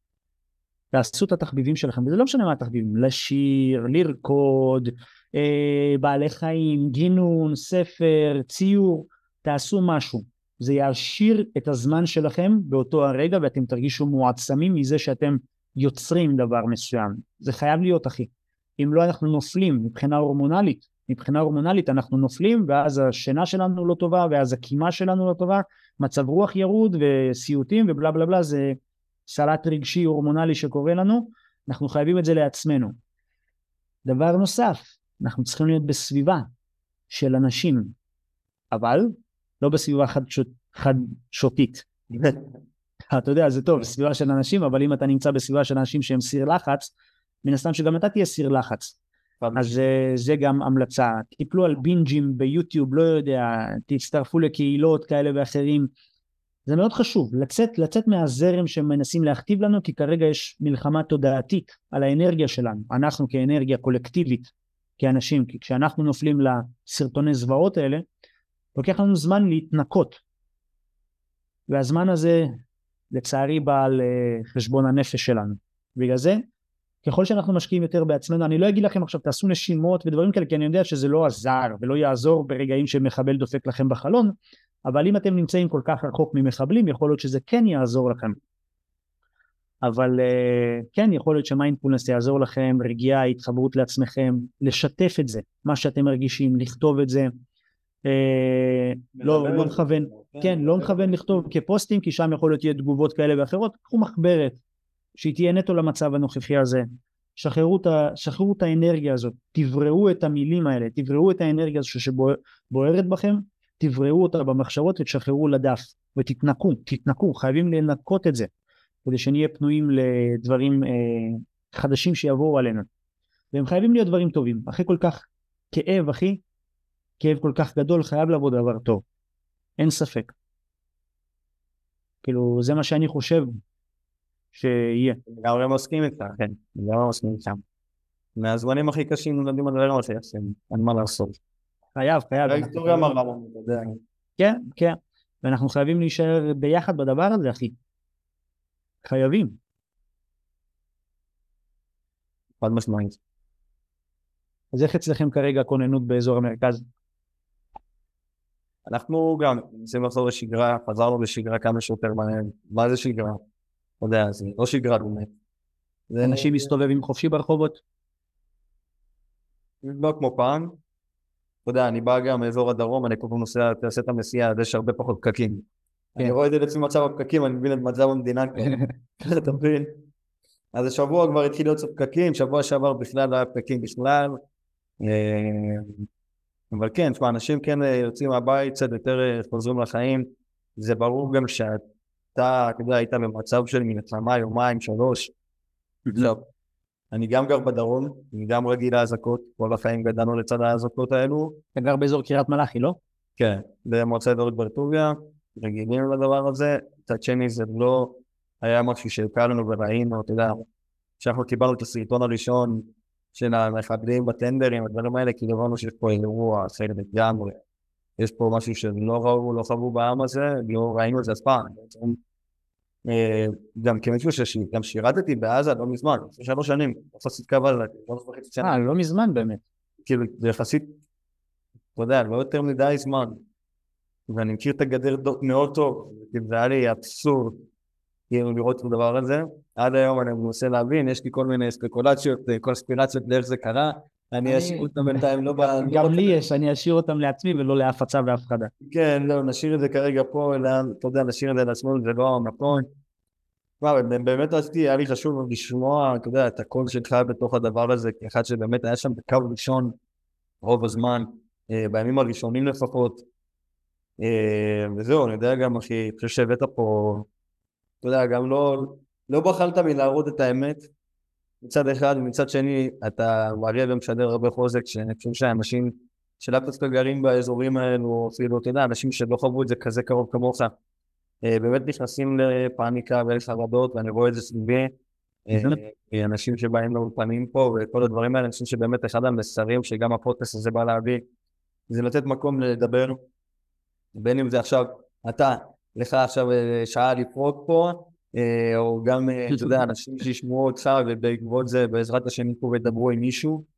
תעשו את התחביבים שלכם, וזה לא משנה מה התחביבים, לשיר, לרקוד, אה, בעלי חיים, גינון, ספר, ציור, תעשו משהו. זה יעשיר את הזמן שלכם באותו הרגע ואתם תרגישו מועצמים מזה שאתם יוצרים דבר מסוים. זה חייב להיות אחי. אם לא אנחנו נופלים מבחינה הורמונלית, מבחינה הורמונלית אנחנו נופלים ואז השינה שלנו לא טובה ואז הקימה שלנו לא טובה, מצב רוח ירוד וסיוטים ובלה בלה בלה זה סלט רגשי הורמונלי שקורה לנו, אנחנו חייבים את זה לעצמנו. דבר נוסף, אנחנו צריכים להיות בסביבה של אנשים, אבל לא בסביבה חד, שוט, חד שותית. אתה יודע, זה טוב, סביבה של אנשים, אבל אם אתה נמצא בסביבה של אנשים שהם סיר לחץ, מן הסתם שגם אתה תהיה סיר לחץ. אז זה, זה גם המלצה. תיפלו על בינג'ים ביוטיוב, לא יודע, תצטרפו לקהילות כאלה ואחרים. זה מאוד חשוב, לצאת, לצאת מהזרם שמנסים להכתיב לנו, כי כרגע יש מלחמה תודעתית על האנרגיה שלנו. אנחנו כאנרגיה קולקטיבית, כאנשים, כי כשאנחנו נופלים לסרטוני זוועות האלה, לוקח לנו זמן להתנקות. והזמן הזה, לצערי, בא על אה, חשבון הנפש שלנו. בגלל זה, ככל שאנחנו משקיעים יותר בעצמנו, אני לא אגיד לכם עכשיו תעשו נשימות ודברים כאלה, כי אני יודע שזה לא עזר ולא יעזור ברגעים שמחבל דופק לכם בחלון, אבל אם אתם נמצאים כל כך רחוק ממחבלים, יכול להיות שזה כן יעזור לכם. אבל uh, כן, יכול להיות שמיינדפולנס יעזור לכם, רגיעה, התחברות לעצמכם, לשתף את זה, מה שאתם מרגישים, לכתוב את זה. Uh, לא, לא מכוון, כן, כן לא מכוון לכתוב כפוסטים, כי שם יכול להיות תגובות כאלה ואחרות, קחו מחברת, שהיא תהיה נטו למצב הנוכחי הזה. שחררו את, ה, שחררו את האנרגיה הזאת, תבראו את המילים האלה, תבראו את האנרגיה הזאת שבוערת בכם, תבראו אותה במחשבות ותשחררו לדף. ותתנקו, תתנקו, חייבים לנקות את זה כדי שנהיה פנויים לדברים אה, חדשים שיבואו עלינו. והם חייבים להיות דברים טובים, אחרי כל כך כאב אחי, כאב כל כך גדול חייב לבוא דבר טוב, אין ספק כאילו זה מה שאני חושב שיהיה. לגמרי מסכים איתך, כן, לגמרי מסכים איתך. מהזמנים הכי קשים נולדים על הדברים הזה, אין מה לעשות. חייב, חייב. ההיסטוריה מראה לנו, אתה יודע. כן, כן. ואנחנו חייבים להישאר ביחד בדבר הזה, אחי. חייבים. חד משמעית. אז איך אצלכם כרגע הכוננות באזור המרכז? אנחנו גם מנסים לחזור לשגרה, חזרנו לשגרה כמה שיותר מהר. מה זה שגרה? אתה יודע, זה לא שגרה באמת. אנשים מסתובבים חופשי ברחובות? לא כמו פעם, אתה יודע, אני בא גם מאזור הדרום, אני כל פעם נוסע, תעשה את המסיעה, אז יש הרבה פחות פקקים. אני רואה את זה לעצמי מצב הפקקים, אני מבין את מצב המדינה כבר, אתה מבין? אז השבוע כבר התחיל להיות פקקים, שבוע שעבר בכלל לא היה פקקים בכלל. אבל כן, תשמע, אנשים כן אה, יוצאים מהבית, קצת יותר אה, חוזרים לחיים. זה ברור גם שאתה, אתה יודע, היית במצב של מלחמה יומיים, שלוש. זהו. אני גם גר בדרום, אני גם רגיל לאזעקות, כל החיים גדלנו לצד האזעקות האלו. אתה גר באזור קריית מלאכי, לא? כן, במועצה אזורית ברטוביה, רגילים לדבר הזה, מצד שני זה לא היה משהו שהקל לנו וראינו, אתה יודע, כשאנחנו קיבלנו את הסרטון הראשון של המחבלים בטנדרים, הדברים האלה, כי הבנו שיש פה אירוע אחר לגמרי. יש פה משהו שלא ראו, לא חוו בעם הזה, לא ראינו את זה אף פעם. אה, גם כמישהו שגם שירתתי בעזה לא מזמן, לפני שלוש שנים, יחסית קו עזה, שלוש וחצי שנה. אה, לא מזמן באמת. כאילו, זה יחסית, אתה יודע, לא יותר מדי זמן. ואני מכיר את הגדר מאוד טוב, זה היה לי אבסורד, כאילו לראות את הדבר הזה. עד היום אני מנסה להבין, יש לי כל מיני ספקולציות, קונספירציות לאיך זה קרה, אני אשאיר אותם בינתיים לא ב... גם לי יש, אני אשאיר אותם לעצמי ולא להפצה והפחדה. כן, לא, נשאיר את זה כרגע פה, אתה יודע, נשאיר את זה לעצמנו, זה לא המקום. באמת רציתי, היה לי חשוב לשמוע, אתה יודע, את הקול שלך בתוך הדבר הזה, כאחד שבאמת היה שם בקו ראשון רוב הזמן, אה, בימים הראשונים לפחות. אה, וזהו, אני יודע גם, אחי, אני חושב שהבאת פה, אתה יודע, גם לא, לא בחלת מלהראות את האמת, מצד אחד, ומצד שני אתה מראה ומשדר הרבה חוזק, שאני חושב שאנשים שלאו דווקא גרים באזורים האלו, אפילו, אתה יודע, אנשים שלא חוו את זה כזה קרוב כמוך, אה, באמת נכנסים לפאניקה ולחרדות, ואני רואה את זה סביבי. אה, אנשים שבאים לאולפנים פה וכל הדברים האלה, אני חושב שבאמת אחד המסרים שגם הפודקאסט הזה בא להביא, זה לתת מקום לדבר, בין אם זה עכשיו, אתה, לך עכשיו אה, שעה לפרוק פה, אה, או גם, אה, אתה יודע, אנשים שישמעו אותך ובעקבות זה בעזרת השם יקרו וידברו עם מישהו.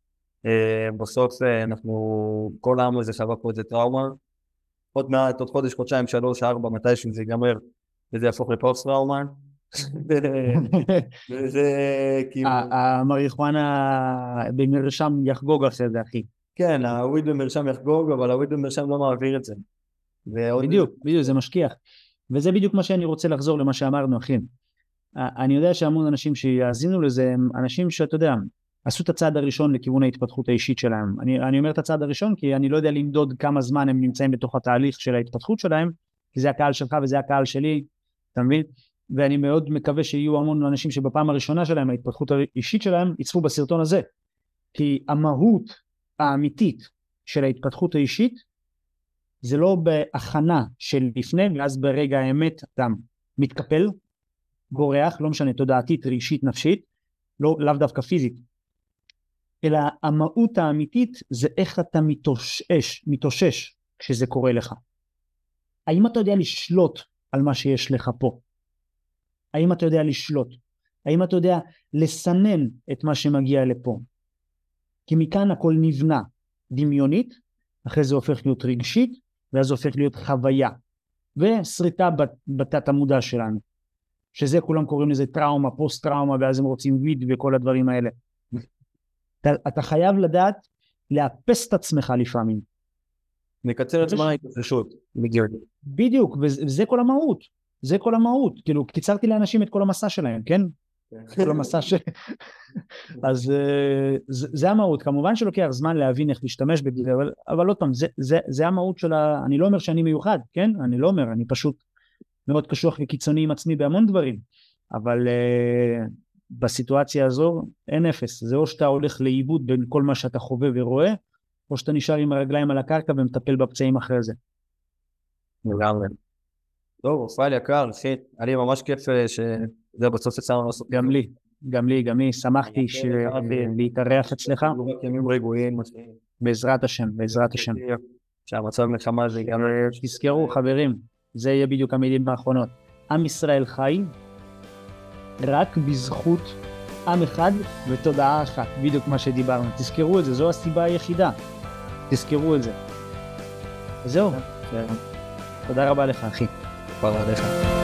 בסוף אנחנו, כל העם הזה חווה פה איזה טראומה, עוד מעט, עוד חודש, חודשיים, שלוש, ארבע, מתישהו זה ייגמר, וזה יהפוך לפוסט טראומה. וזה כאילו... המריחואנה במרשם יחגוג אחרי זה, אחי. כן, הוויד במרשם יחגוג, אבל הוויד במרשם לא מעביר את זה. בדיוק, בדיוק, זה משכיח. וזה בדיוק מה שאני רוצה לחזור למה שאמרנו, אחי. אני יודע שהמון אנשים שיאזינו לזה הם אנשים שאתה יודע, עשו את הצעד הראשון לכיוון ההתפתחות האישית שלהם. אני, אני אומר את הצעד הראשון כי אני לא יודע למדוד כמה זמן הם נמצאים בתוך התהליך של ההתפתחות שלהם, כי זה הקהל שלך וזה הקהל שלי, אתה מבין? ואני מאוד מקווה שיהיו המון אנשים שבפעם הראשונה שלהם, ההתפתחות האישית שלהם, יצפו בסרטון הזה. כי המהות האמיתית של ההתפתחות האישית זה לא בהכנה של לפני ואז ברגע האמת אתה מתקפל, בורח, לא משנה, תודעתית, רגשית, נפשית, לא, לאו דווקא פיזית, אלא המהות האמיתית זה איך אתה מתאושש, מתאושש כשזה קורה לך. האם אתה יודע לשלוט על מה שיש לך פה? האם אתה יודע לשלוט? האם אתה יודע לסנן את מה שמגיע לפה? כי מכאן הכל נבנה דמיונית, אחרי זה הופך להיות רגשית, ואז זה הופך להיות חוויה, ושריטה בתת המודע שלנו, שזה כולם קוראים לזה טראומה, פוסט טראומה, ואז הם רוצים ויד וכל הדברים האלה. אתה, אתה חייב לדעת לאפס את עצמך לפעמים. מקצר את זמן ההתרחשות. בדיוק, וזה כל המהות. זה כל המהות. כאילו, קיצרתי לאנשים את כל המסע שלהם, כן? כן. כל המסע ש... אז אה, זה, זה המהות. כמובן שלוקח זמן להבין איך להשתמש בזה, אבל, אבל עוד פעם, זה, זה, זה המהות של ה... אני לא אומר שאני מיוחד, כן? אני לא אומר, אני פשוט מאוד קשוח וקיצוני עם עצמי בהמון דברים. אבל uh, בסיטואציה הזו אין אפס, זה או שאתה הולך לאיבוד בין כל מה שאתה חווה ורואה, או שאתה נשאר עם הרגליים על הקרקע ומטפל בפצעים אחרי זה. לגמרי. טוב, רפאל יקר, אחי, היה לי ממש כיף אה, שזה בסוף יצא לעשות. גם לי, גם לי, גם לי, שמחתי להתארח אצלך. ימים רגועים. בעזרת השם, בעזרת השם. שהמצב מלחמה זה גם... תזכרו חברים, זה יהיה בדיוק המילים האחרונות. עם ישראל חי, רק בזכות עם אחד ותודעה אחת, בדיוק מה שדיברנו. תזכרו את זה, זו הסיבה היחידה. תזכרו את זה. וזהו. כן. תודה רבה לך, אחי. תודה רבה לך.